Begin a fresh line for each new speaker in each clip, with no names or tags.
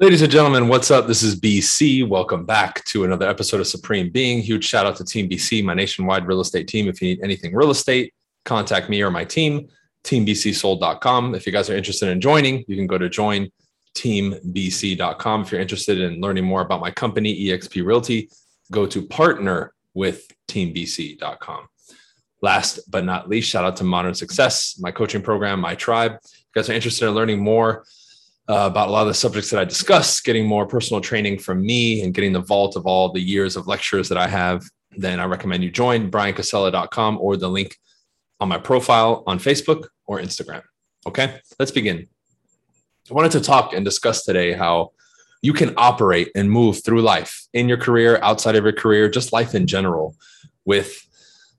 Ladies and gentlemen, what's up? This is BC. Welcome back to another episode of Supreme Being. Huge shout out to Team BC, my nationwide real estate team. If you need anything real estate, contact me or my team, teambcsold.com. If you guys are interested in joining, you can go to jointeambc.com. If you're interested in learning more about my company, eXp Realty, go to partner with teambc.com. Last but not least, shout out to Modern Success, my coaching program, my tribe. If you guys are interested in learning more uh, about a lot of the subjects that I discuss, getting more personal training from me and getting the vault of all the years of lectures that I have, then I recommend you join bryancasella.com or the link on my profile on Facebook or Instagram. Okay, let's begin. I wanted to talk and discuss today how you can operate and move through life in your career, outside of your career, just life in general, with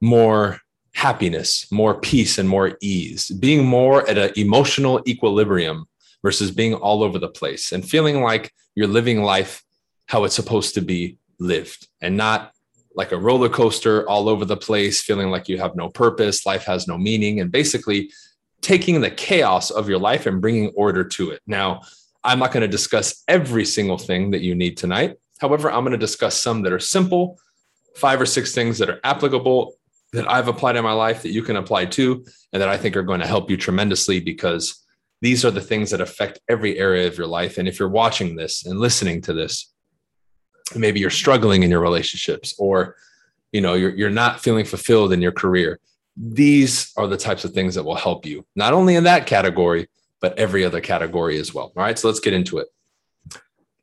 more happiness, more peace, and more ease, being more at an emotional equilibrium versus being all over the place and feeling like you're living life how it's supposed to be lived and not like a roller coaster all over the place, feeling like you have no purpose, life has no meaning, and basically taking the chaos of your life and bringing order to it. Now, I'm not going to discuss every single thing that you need tonight. However, I'm going to discuss some that are simple, five or six things that are applicable that I've applied in my life that you can apply to, and that I think are going to help you tremendously because these are the things that affect every area of your life. And if you're watching this and listening to this, maybe you're struggling in your relationships or you know you're, you're not feeling fulfilled in your career. These are the types of things that will help you not only in that category but every other category as well. All right so let's get into it.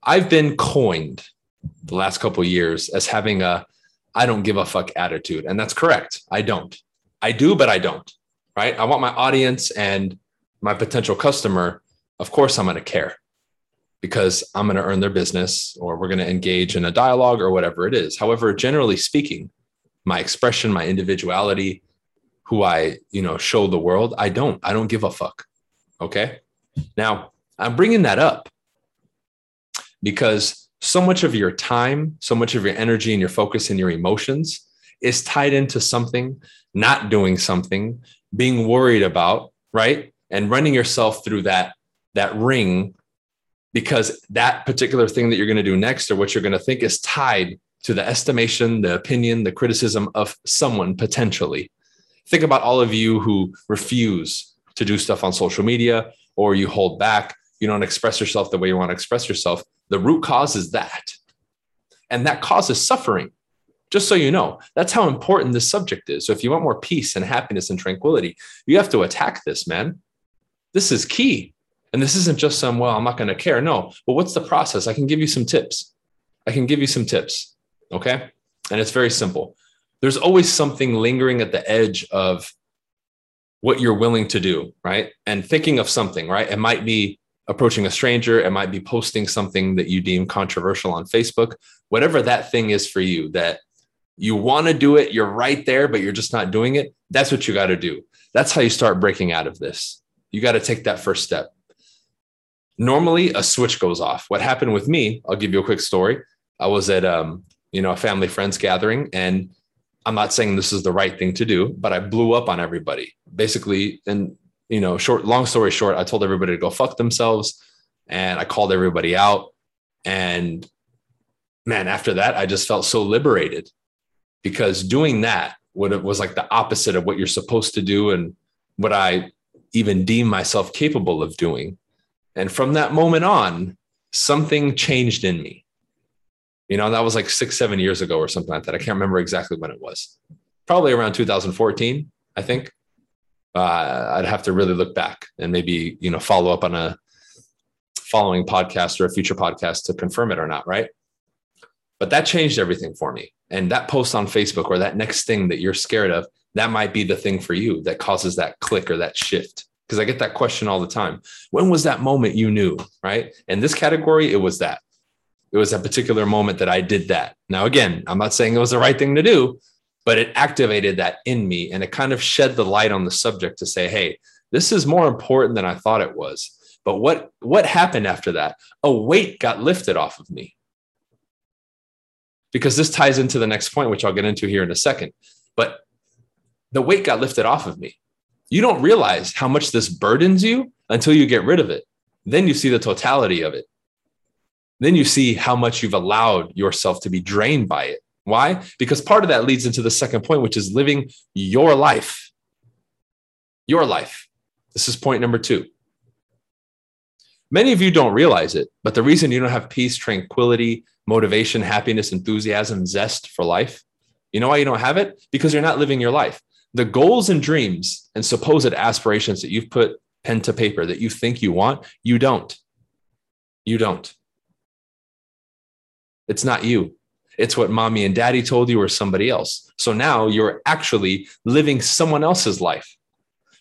I've been coined the last couple years as having a i don't give a fuck attitude. And that's correct. I don't. I do but i don't. Right? I want my audience and my potential customer, of course I'm going to care because I'm going to earn their business or we're going to engage in a dialogue or whatever it is. However, generally speaking, my expression, my individuality, who I, you know, show the world, I don't. I don't give a fuck. Okay? Now, I'm bringing that up because so much of your time, so much of your energy and your focus and your emotions is tied into something, not doing something, being worried about, right? And running yourself through that that ring because that particular thing that you're going to do next or what you're going to think is tied to the estimation, the opinion, the criticism of someone potentially. Think about all of you who refuse to do stuff on social media or you hold back, you don't express yourself the way you want to express yourself. The root cause is that. And that causes suffering. Just so you know, that's how important this subject is. So if you want more peace and happiness and tranquility, you have to attack this, man. This is key. And this isn't just some, well, I'm not going to care. No. But what's the process? I can give you some tips. I can give you some tips. Okay. And it's very simple. There's always something lingering at the edge of what you're willing to do, right? And thinking of something, right? It might be approaching a stranger, it might be posting something that you deem controversial on Facebook, whatever that thing is for you that you want to do it, you're right there, but you're just not doing it. That's what you got to do. That's how you start breaking out of this. You got to take that first step. Normally, a switch goes off. What happened with me? I'll give you a quick story. I was at um, you know a family friends gathering, and I'm not saying this is the right thing to do, but I blew up on everybody. Basically, and you know, short, long story short, I told everybody to go fuck themselves, and I called everybody out. And man, after that, I just felt so liberated because doing that would was like the opposite of what you're supposed to do and what I even deem myself capable of doing. And from that moment on, something changed in me. You know, that was like six, seven years ago or something like that. I can't remember exactly when it was. Probably around 2014, I think. Uh, I'd have to really look back and maybe, you know, follow up on a following podcast or a future podcast to confirm it or not, right? But that changed everything for me. And that post on Facebook or that next thing that you're scared of, that might be the thing for you that causes that click or that shift. Because I get that question all the time. When was that moment you knew? Right. In this category, it was that. It was a particular moment that I did that. Now, again, I'm not saying it was the right thing to do, but it activated that in me and it kind of shed the light on the subject to say, hey, this is more important than I thought it was. But what what happened after that? A weight got lifted off of me. Because this ties into the next point, which I'll get into here in a second. But the weight got lifted off of me. You don't realize how much this burdens you until you get rid of it. Then you see the totality of it. then you see how much you've allowed yourself to be drained by it. Why? Because part of that leads into the second point, which is living your life. Your life. This is point number two. Many of you don't realize it, but the reason you don't have peace, tranquility, motivation, happiness, enthusiasm, zest for life, you know why you don't have it? Because you're not living your life. The goals and dreams and supposed aspirations that you've put pen to paper that you think you want, you don't. You don't. It's not you. It's what mommy and daddy told you or somebody else. So now you're actually living someone else's life.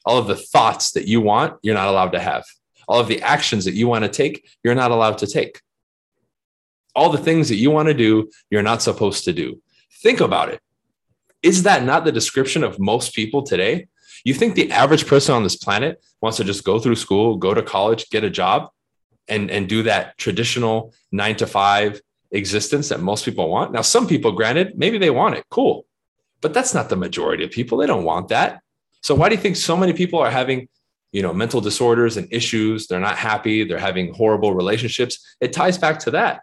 All of the thoughts that you want, you're not allowed to have. All of the actions that you want to take, you're not allowed to take. All the things that you want to do, you're not supposed to do. Think about it. Is that not the description of most people today? You think the average person on this planet wants to just go through school, go to college, get a job, and, and do that traditional nine to five existence that most people want. Now, some people, granted, maybe they want it, cool, but that's not the majority of people. They don't want that. So, why do you think so many people are having, you know, mental disorders and issues? They're not happy. They're having horrible relationships. It ties back to that.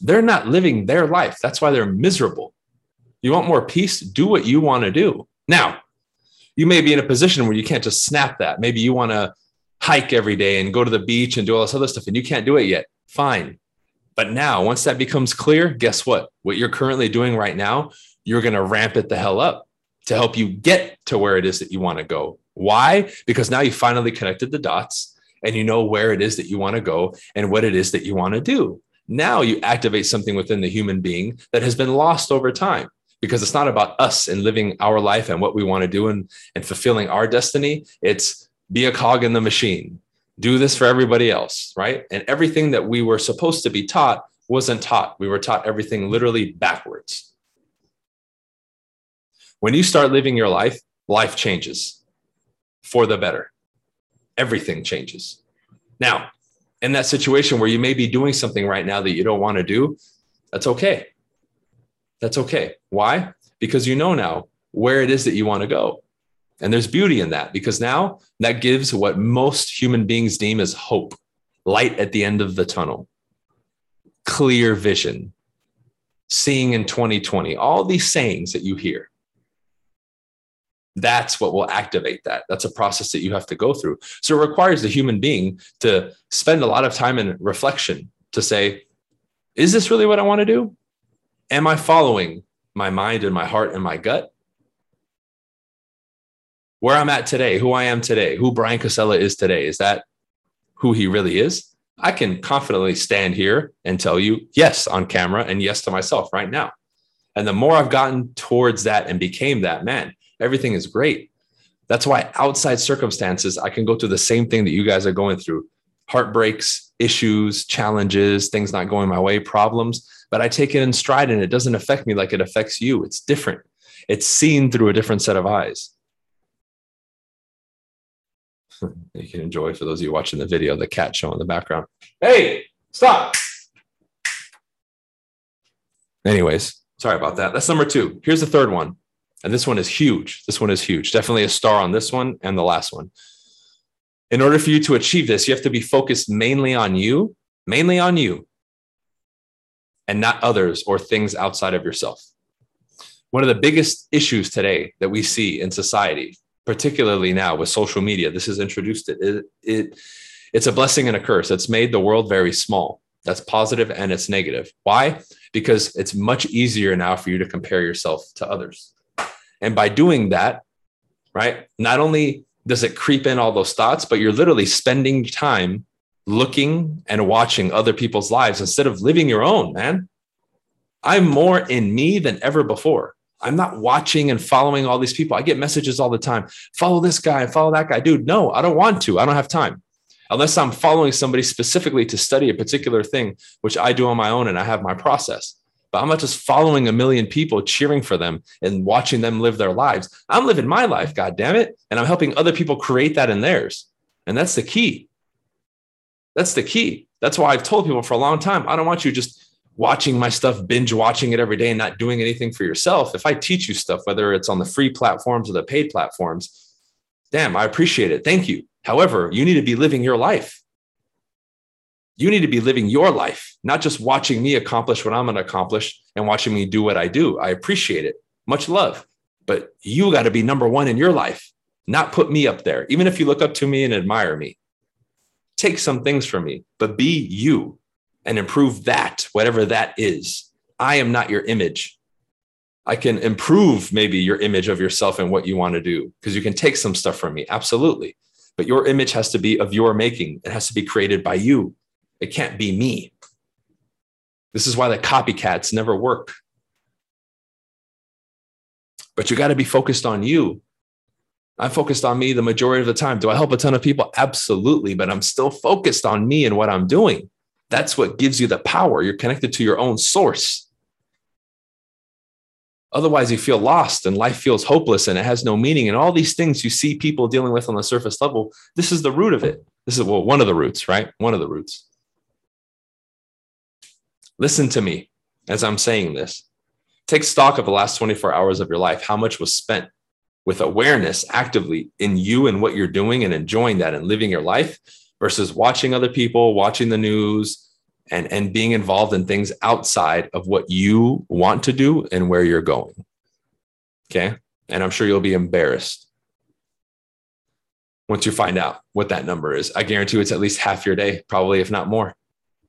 They're not living their life. That's why they're miserable. You want more peace? Do what you want to do. Now, you may be in a position where you can't just snap that. Maybe you want to hike every day and go to the beach and do all this other stuff and you can't do it yet. Fine. But now, once that becomes clear, guess what? What you're currently doing right now, you're going to ramp it the hell up to help you get to where it is that you want to go. Why? Because now you finally connected the dots and you know where it is that you want to go and what it is that you want to do. Now you activate something within the human being that has been lost over time because it's not about us and living our life and what we want to do and, and fulfilling our destiny. It's be a cog in the machine, do this for everybody else, right? And everything that we were supposed to be taught wasn't taught. We were taught everything literally backwards. When you start living your life, life changes for the better. Everything changes. Now, in that situation where you may be doing something right now that you don't want to do, that's okay. That's okay. Why? Because you know now where it is that you want to go. And there's beauty in that because now that gives what most human beings deem as hope, light at the end of the tunnel, clear vision, seeing in 2020, all these sayings that you hear. That's what will activate that. That's a process that you have to go through. So it requires the human being to spend a lot of time in reflection to say, is this really what I want to do? Am I following my mind and my heart and my gut? where I'm at today, who I am today, who Bryan Casella is today, is that who he really is? I can confidently stand here and tell you yes on camera and yes to myself right now. And the more I've gotten towards that and became that man, everything is great. That's why outside circumstances, I can go through the same thing that you guys are going through heartbreaks, issues, challenges, things not going my way, problems. But I take it in stride and it doesn't affect me like it affects you. It's different, it's seen through a different set of eyes. you can enjoy for those of you watching the video, the cat show in the background. Hey, stop. Anyways, sorry about that. That's number two. Here's the third one. And this one is huge. This one is huge. Definitely a star on this one and the last one. In order for you to achieve this, you have to be focused mainly on you, mainly on you, and not others or things outside of yourself. One of the biggest issues today that we see in society particularly now with social media, this has introduced it. It, it. It's a blessing and a curse. It's made the world very small. That's positive and it's negative. Why? Because it's much easier now for you to compare yourself to others. And by doing that, right, not only does it creep in all those thoughts, but you're literally spending time looking and watching other people's lives instead of living your own, man. I'm more in me than ever before. I'm not watching and following all these people. I get messages all the time. Follow this guy, follow that guy. Dude, no, I don't want to. I don't have time. Unless I'm following somebody specifically to study a particular thing, which I do on my own and I have my process. But I'm not just following a million people, cheering for them and watching them live their lives. I'm living my life, God damn it. And I'm helping other people create that in theirs. And that's the key. That's the key. That's why I've told people for a long time I don't want you just watching my stuff, binge watching it every day and not doing anything for yourself. If I teach you stuff, whether it's on the free platforms or the paid platforms, damn, I appreciate it. Thank you. However, you need to be living your life. You need to be living your life, not just watching me accomplish what I'm going to accomplish and watching me do what I do. I appreciate it. Much love. But you got to be number one in your life, not put me up there. Even if you look up to me and admire me, take some things from me, but be you and improve that, whatever that is. I am not your image. I can improve maybe your image of yourself and what you want to do because you can take some stuff from me. Absolutely. But your image has to be of your making, it has to be created by you. It can't be me. This is why the copycats never work. But you got to be focused on you. I'm focused on me the majority of the time. Do I help a ton of people? Absolutely. But I'm still focused on me and what I'm doing. That's what gives you the power. You're connected to your own source. Otherwise, you feel lost and life feels hopeless and it has no meaning. And all these things you see people dealing with on the surface level, this is the root of it. This is well, one of the roots, right? One of the roots. Listen to me as I'm saying this. Take stock of the last 24 hours of your life. How much was spent with awareness actively in you and what you're doing and enjoying that and living your life versus watching other people, watching the news, and and being involved in things outside of what you want to do and where you're going. Okay? And i'm sure you'll be embarrassed once you find out what that number is. I guarantee it's at least half your day probably if not more.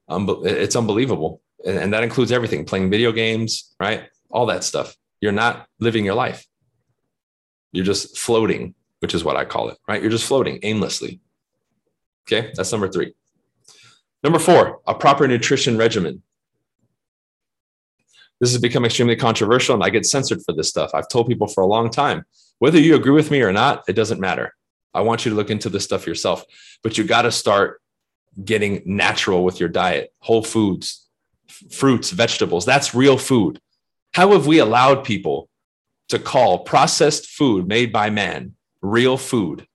Um, it's unbelievable and that includes everything playing video games right? All that stuff. You're not living your life. You're just floating which is what i call it right? You're just floating aimlessly. Okay that's number three. Number four, a proper nutrition regimen. This has become extremely controversial and I get censored for this stuff. I've told people for a long time, whether you agree with me or not, it doesn't matter. I want you to look into this stuff yourself, but you got to start getting natural with your diet, whole foods, fruits, vegetables. That's real food. How have we allowed people to call processed food made by man real food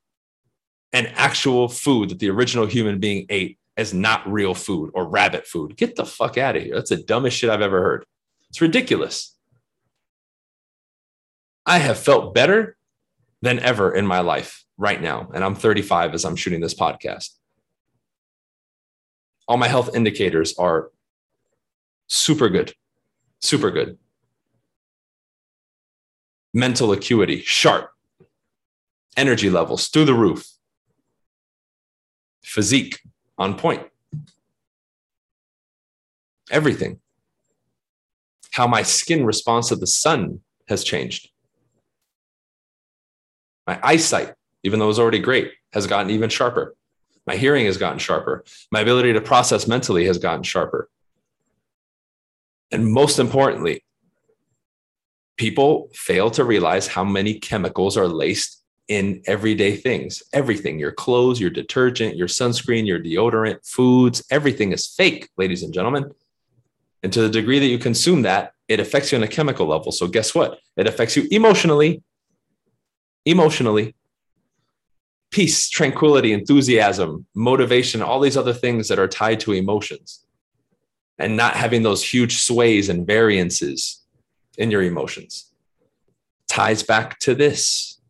and actual food that the original human being ate as not real food or rabbit food. Get the fuck out of here. That's the dumbest shit I've ever heard. It's ridiculous. I have felt better than ever in my life right now. And I'm 35 as I'm shooting this podcast. All my health indicators are super good, super good. Mental acuity, sharp. Energy levels through the roof. Physique, on point. Everything. How my skin responds to the sun has changed. My eyesight, even though it was already great, has gotten even sharper. My hearing has gotten sharper. My ability to process mentally has gotten sharper. And most importantly, people fail to realize how many chemicals are laced in everyday things. Everything, your clothes, your detergent, your sunscreen, your deodorant, foods, everything is fake, ladies and gentlemen. And to the degree that you consume that, it affects you on a chemical level. So, guess what? It affects you emotionally. Emotionally. Peace, tranquility, enthusiasm, motivation, all these other things that are tied to emotions. And not having those huge sways and variances in your emotions ties back to this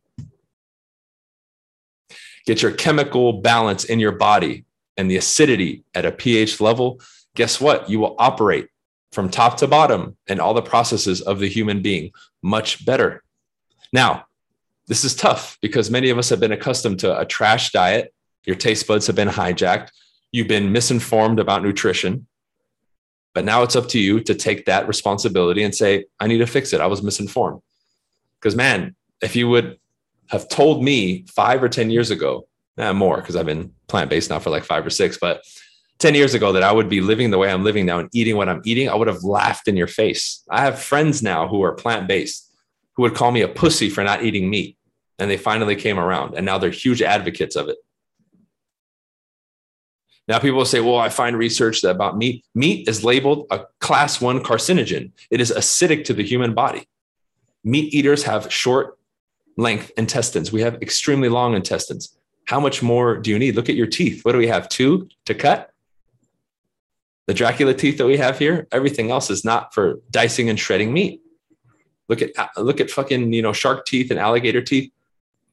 get your chemical balance in your body and the acidity at a pH level, guess what? You will operate from top to bottom and all the processes of the human being much better. Now, this is tough because many of us have been accustomed to a trash diet. Your taste buds have been hijacked. You've been misinformed about nutrition. But now it's up to you to take that responsibility and say, I need to fix it. I was misinformed. Because, man, if you would have told me five or 10 years ago, eh, more because I've been plant based now for like five or six, but 10 years ago that I would be living the way I'm living now and eating what I'm eating, I would have laughed in your face. I have friends now who are plant based who would call me a pussy for not eating meat. And they finally came around and now they're huge advocates of it. Now people say, well, I find research that about meat. Meat is labeled a class one carcinogen. It is acidic to the human body. Meat eaters have short length intestines. We have extremely long intestines. How much more do you need? Look at your teeth. What do we have? Two to cut? The Dracula teeth that we have here, everything else is not for dicing and shredding meat. Look at uh, look at fucking, you know, shark teeth and alligator teeth.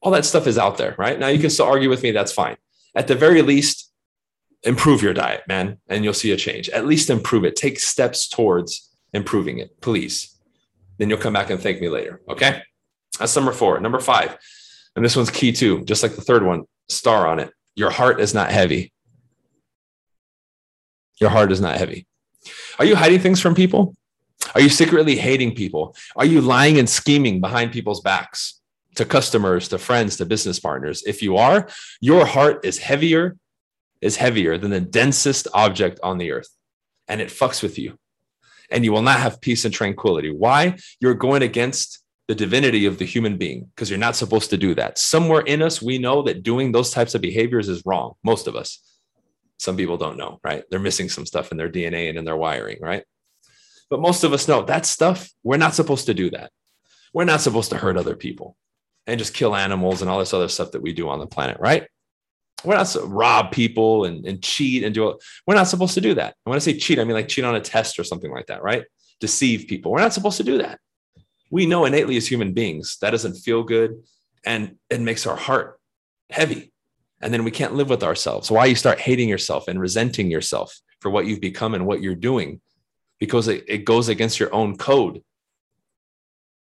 All that stuff is out there, right? Now you can still argue with me, that's fine. At the very least, improve your diet, man, and you'll see a change. At least improve it. Take steps towards improving it, please. Then you'll come back and thank me later. Okay. That's number four. Number five, and this one's key too, just like the third one, star on it. Your heart is not heavy. Your heart is not heavy. Are you hiding things from people? Are you secretly hating people? Are you lying and scheming behind people's backs to customers, to friends, to business partners? If you are, your heart is heavier, is heavier than the densest object on the earth. And it fucks with you. And you will not have peace and tranquility. Why? You're going against the divinity of the human being because you're not supposed to do that. Somewhere in us, we know that doing those types of behaviors is wrong. Most of us. Some people don't know, right? They're missing some stuff in their DNA and in their wiring, right? But most of us know that stuff, we're not supposed to do that. We're not supposed to hurt other people and just kill animals and all this other stuff that we do on the planet, right? We're not rob people and, and cheat and do it. We're not supposed to do that. And when I say cheat, I mean like cheat on a test or something like that, right? Deceive people. We're not supposed to do that. We know innately as human beings that doesn't feel good and it makes our heart heavy and then we can't live with ourselves. Why you start hating yourself and resenting yourself for what you've become and what you're doing because it, it goes against your own code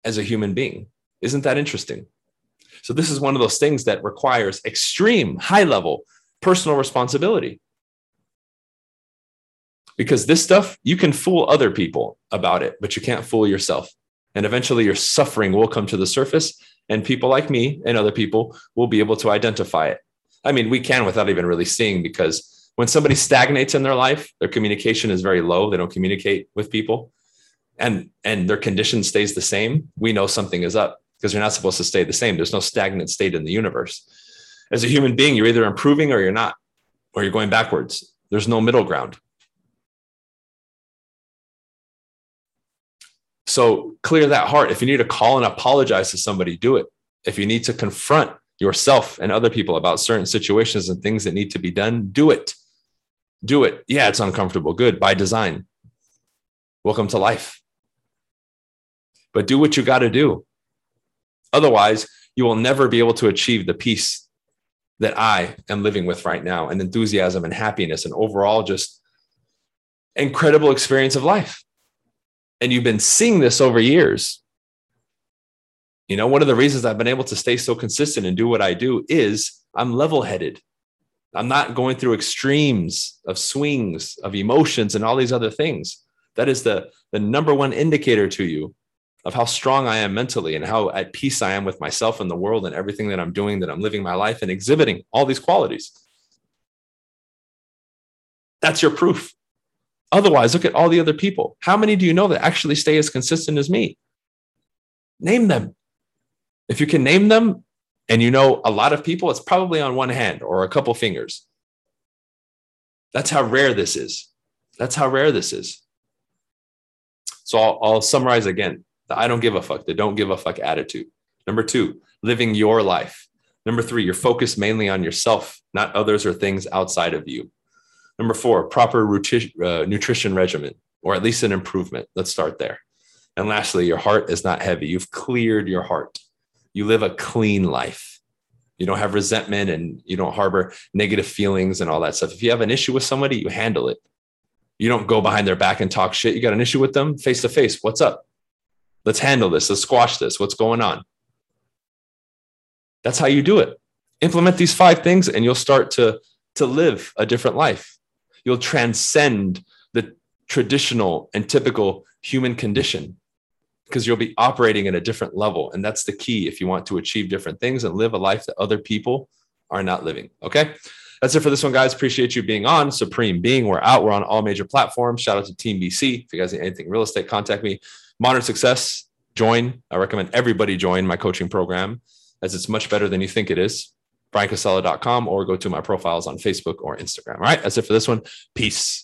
as a human being. Isn't that interesting? So, this is one of those things that requires extreme high level personal responsibility. Because this stuff, you can fool other people about it, but you can't fool yourself. And eventually, your suffering will come to the surface, and people like me and other people will be able to identify it I mean, we can without even really seeing because when somebody stagnates in their life, their communication is very low. They don't communicate with people and and their condition stays the same, we know something is up because you're not supposed to stay the same. There's no stagnant state in the universe. As a human being, you're either improving or you're not, or you're going backwards. There's no middle ground. So clear that heart. If you need to call and apologize to somebody, do it. If you need to confront yourself and other people about certain situations and things that need to be done, do it. Do it. Yeah, it's uncomfortable. Good by design. Welcome to life. But do what you got to do. Otherwise, you will never be able to achieve the peace that I am living with right now and enthusiasm and happiness and overall just incredible experience of life. And you've been seeing this over years you know, one of the reasons I've been able to stay so consistent and do what I do is I'm level headed. I'm not going through extremes of swings of emotions and all these other things. That is the, the number one indicator to you of how strong I am mentally and how at peace I am with myself and the world and everything that I'm doing, that I'm living my life and exhibiting all these qualities. That's your proof. Otherwise, look at all the other people. How many do you know that actually stay as consistent as me? Name them. If you can name them and you know a lot of people, it's probably on one hand or a couple fingers. That's how rare this is. That's how rare this is. So I'll, I'll summarize again the I don't give a fuck, the don't give a fuck attitude. Number two, living your life. Number three, you're focused mainly on yourself, not others or things outside of you. Number four, proper uh, nutrition regimen, or at least an improvement. Let's start there. And lastly, your heart is not heavy. You've cleared your heart you live a clean life. You don't have resentment and you don't harbor negative feelings and all that stuff. If you have an issue with somebody, you handle it. You don't go behind their back and talk shit. You got an issue with them face to face. What's up? Let's handle this. Let's squash this. What's going on? That's how you do it. Implement these five things and you'll start to, to live a different life. You'll transcend the traditional and typical human condition because you'll be operating at a different level. And that's the key if you want to achieve different things and live a life that other people are not living. Okay. That's it for this one, guys. Appreciate you being on Supreme Being. We're out. We're on all major platforms. Shout out to Team BC. If you guys need anything real estate, contact me. Modern Success, join. I recommend everybody join my coaching program as it's much better than you think it is. BryanCasella.com or go to my profiles on Facebook or Instagram. All right. That's it for this one. Peace.